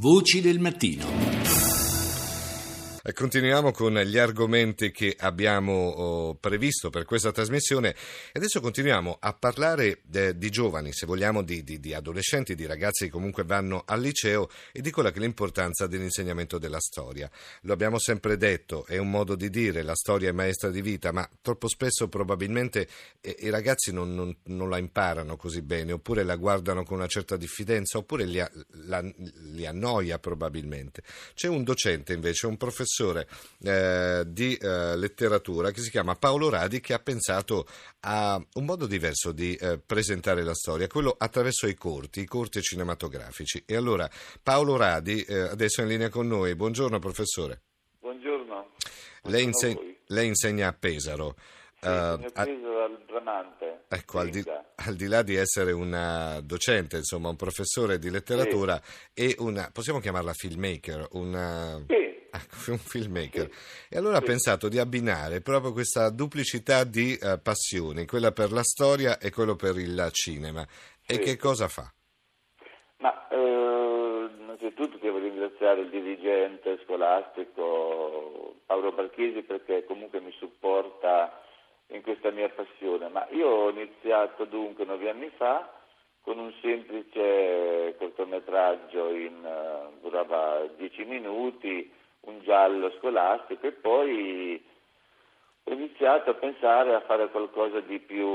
Voci del mattino. Continuiamo con gli argomenti che abbiamo oh, previsto per questa trasmissione e adesso continuiamo a parlare eh, di giovani, se vogliamo, di, di, di, adolescenti, di ragazzi che comunque vanno al liceo e di quella che è l'importanza dell'insegnamento della storia. Lo abbiamo sempre detto, è un modo di dire, la storia è maestra di vita, ma troppo spesso probabilmente eh, i ragazzi non, non, non, la imparano così bene, oppure la guardano con una certa diffidenza, oppure li, la, li annoia probabilmente. C'è un docente invece, un professore, professore eh, di eh, letteratura che si chiama Paolo Radi che ha pensato a un modo diverso di eh, presentare la storia, quello attraverso i corti, i corti cinematografici. E allora Paolo Radi eh, adesso è in linea con noi. Buongiorno professore. Buongiorno. Lei, inse- lei insegna a Pesaro. Sì, uh, al Bramante. Ecco, al di, al di, là di essere una docente, insomma, un professore di letteratura sì. e una, possiamo chiamarla filmmaker, una... Sì Ecco, un filmmaker. E allora ha pensato di abbinare proprio questa duplicità di uh, passioni, quella per la storia e quello per il cinema. E sì. che cosa fa? Ma eh, innanzitutto devo ringraziare il dirigente scolastico Paolo Barchesi perché comunque mi supporta in questa mia passione. Ma io ho iniziato dunque nove anni fa con un semplice cortometraggio in uh, durava dieci minuti un giallo scolastico e poi ho iniziato a pensare a fare qualcosa di più,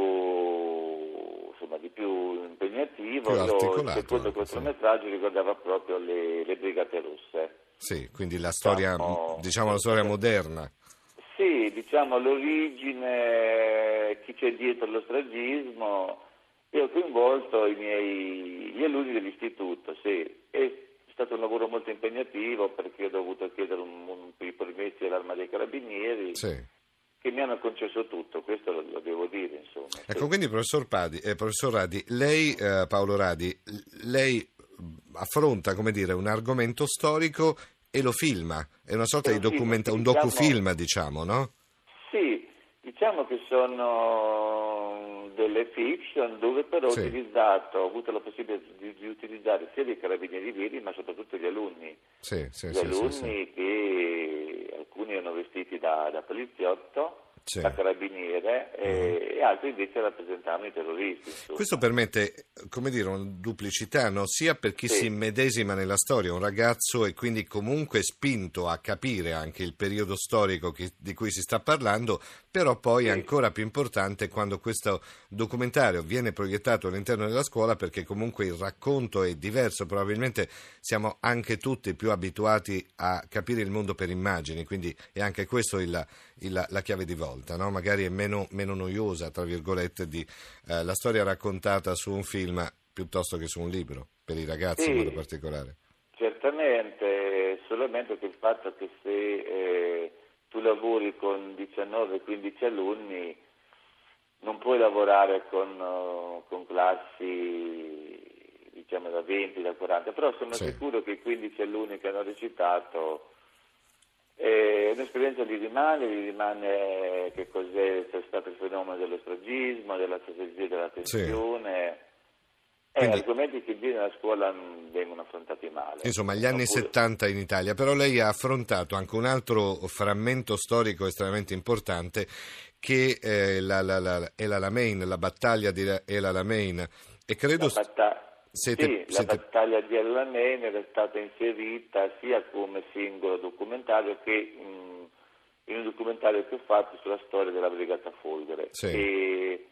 insomma, di più impegnativo. Più il secondo cortometraggio sì. riguardava proprio le, le, Brigate Rosse. Sì, quindi la storia, diciamo, diciamo la storia moderna. Sì, diciamo l'origine, chi c'è dietro lo stragismo. Io ho coinvolto i miei, gli alunni dell'istituto, sì, e stato un lavoro molto impegnativo perché ho dovuto chiedere un, un, i permessi all'arma dei carabinieri. Sì che mi hanno concesso tutto, questo lo, lo devo dire. Insomma. Ecco, quindi professor, Padi, eh, professor Radi, lei, eh, Paolo Radi, lei affronta come dire, un argomento storico e lo filma, è una sorta di documenta- un diciamo, docufilm, diciamo, no? Sì, diciamo che sono delle fiction dove però sì. ho utilizzato, ho avuto la possibilità di, di, utilizzare sia dei carabinieri veri ma soprattutto gli alunni. Sì, sì, gli alunni che alcuni erano vestiti da, da poliziotto sì. da carabiniere e, e, altri invece rappresentavano i terroristi. Insomma. Questo permette, come dire, una duplicità, no? sia per chi sì. si immedesima nella storia, un ragazzo e quindi comunque spinto a capire anche il periodo storico che, di cui si sta parlando, però poi sì. ancora più importante quando questo documentario viene proiettato all'interno della scuola perché comunque il racconto è diverso, probabilmente siamo anche tutti più abituati a capire il mondo per immagini, quindi è anche questo il, il, la chiave di volta volta, no? magari è meno, meno, noiosa, tra virgolette, di eh, la storia raccontata su un film piuttosto che su un libro, per i ragazzi sì, in modo particolare. Certamente, solamente che il fatto che se eh, tu lavori con 19-15 alunni non puoi lavorare con, uh, con classi diciamo da 20, da 40, però sono sì. sicuro che i 15 alunni che hanno recitato è un'esperienza gli rimane, gli rimane che cos'è stato il fenomeno dello stragismo, della strategia della tensione. Sì. Quindi, argomenti che in genere a scuola vengono affrontati male. Insomma, gli anni Oppure... 70 in Italia, però lei ha affrontato anche un altro frammento storico estremamente importante che è la, la, la, El Alamein, la battaglia di El Alamein. E credo... La battaglia siete, sì, siete... la battaglia di Alamein era stata inserita sia come singolo documentario che mh, in un documentario che ho fatto sulla storia della Brigata Folgore. Sì. E,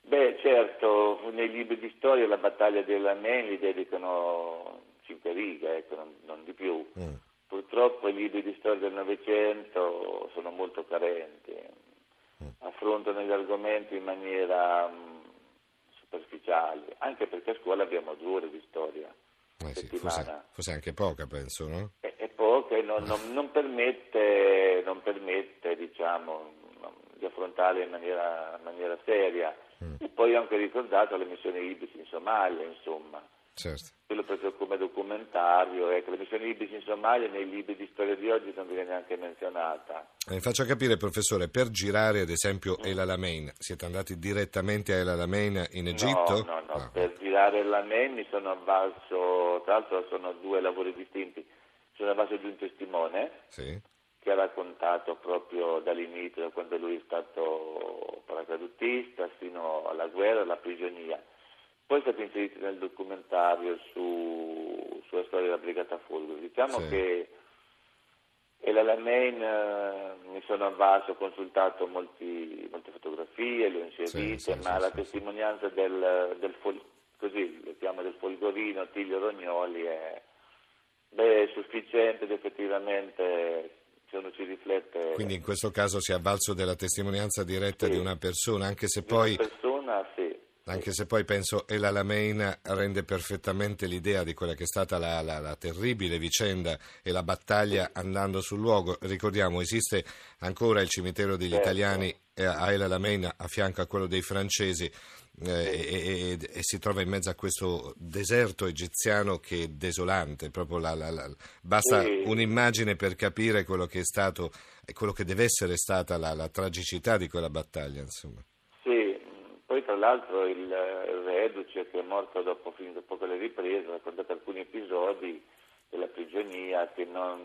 beh, certo, nei libri di storia la battaglia di Alamein li dedicano cinque righe, ecco, non, non, di più. Mm. Purtroppo i libri di storia del Novecento sono molto carenti, mm. affrontano gli argomenti in maniera... Superficiali, anche perché a scuola abbiamo due ore di storia. Eh sì, forse, forse, anche poca, penso, no? È, è poca e non, non, non, permette, non permette diciamo, di affrontarla in maniera, in maniera seria. Mm. E poi ho anche ricordato le missioni ibriche in Somalia, insomma. Certo. quello proprio come documentario. Ecco, la missione libici in Somalia nei libri di storia di oggi non viene neanche menzionata. Mi faccia capire, professore, per girare ad esempio Mm. El Alamein, siete andati direttamente a El Alamein in Egitto? No, no, no, Ah, per girare l'Amen mi sono avvalso, tra l'altro sono due lavori distinti, sono avvalso di un testimone sì, che ha raccontato proprio dall'inizio, da quando lui è stato paracadutista fino alla guerra alla prigionia. Poi è stato inserito nel documentario su- sulla storia della Brigata Fulgro. Diciamo Sì. che El Alamein eh, mi sono avvalso, ho consultato molti- molte fotografie, le ho inserite, Sì, sì, ma la testimonianza del, del fol- così lo chiamo del folgorino Tiglio Rognoli è, beh, è sufficiente ed effettivamente se uno ci riflette quindi in questo caso si è avvalso della testimonianza diretta Sì. di una persona, anche se di poi... persona. Anche se poi penso El Alamein rende perfettamente l'idea di quella che è stata la, la- la terribile vicenda e la battaglia andando sul luogo. Ricordiamo, esiste ancora il cimitero degli Certo. italiani eh, a El Alamein a fianco a quello dei francesi eh, e, e- e si trova in mezzo a questo deserto egiziano che è desolante. Proprio la- basta Sì. un'immagine per capire quello che è stato e quello che deve essere stata la, la tragicità di quella battaglia. Insomma. Sì, mh, poi tra l'altro il, eh, reduce che è morto dopo, finito poco le riprese ha raccontato alcuni episodi della prigionia che non,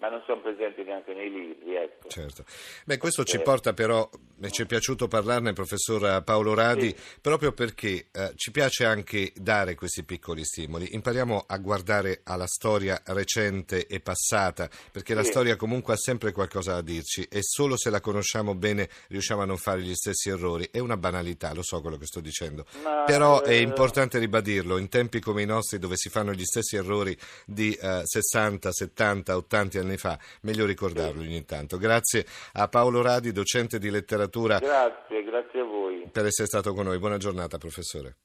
ma non sono presenti neanche nei libri, ecco. Certo. Beh, questo ci Eh. porta però, e ci è piaciuto parlarne, professor Paolo Radi, proprio perché eh, ci piace anche dare questi piccoli stimoli. Impariamo a guardare alla storia recente e passata, perché la Sì. storia comunque ha sempre qualcosa da dirci e solo se la conosciamo bene riusciamo a non fare gli stessi errori. È una banalità, lo so quello che sto dicendo. Ma, Però è eh, importante ribadirlo, in tempi come i nostri dove si fanno gli stessi errori di eh, 60, 70, 80 anni fa, meglio ricordarlo ogni tanto. Grazie a Paolo Radi, docente di letteratura, Grazie, grazie a voi. per essere stato con noi. Buona giornata, professore.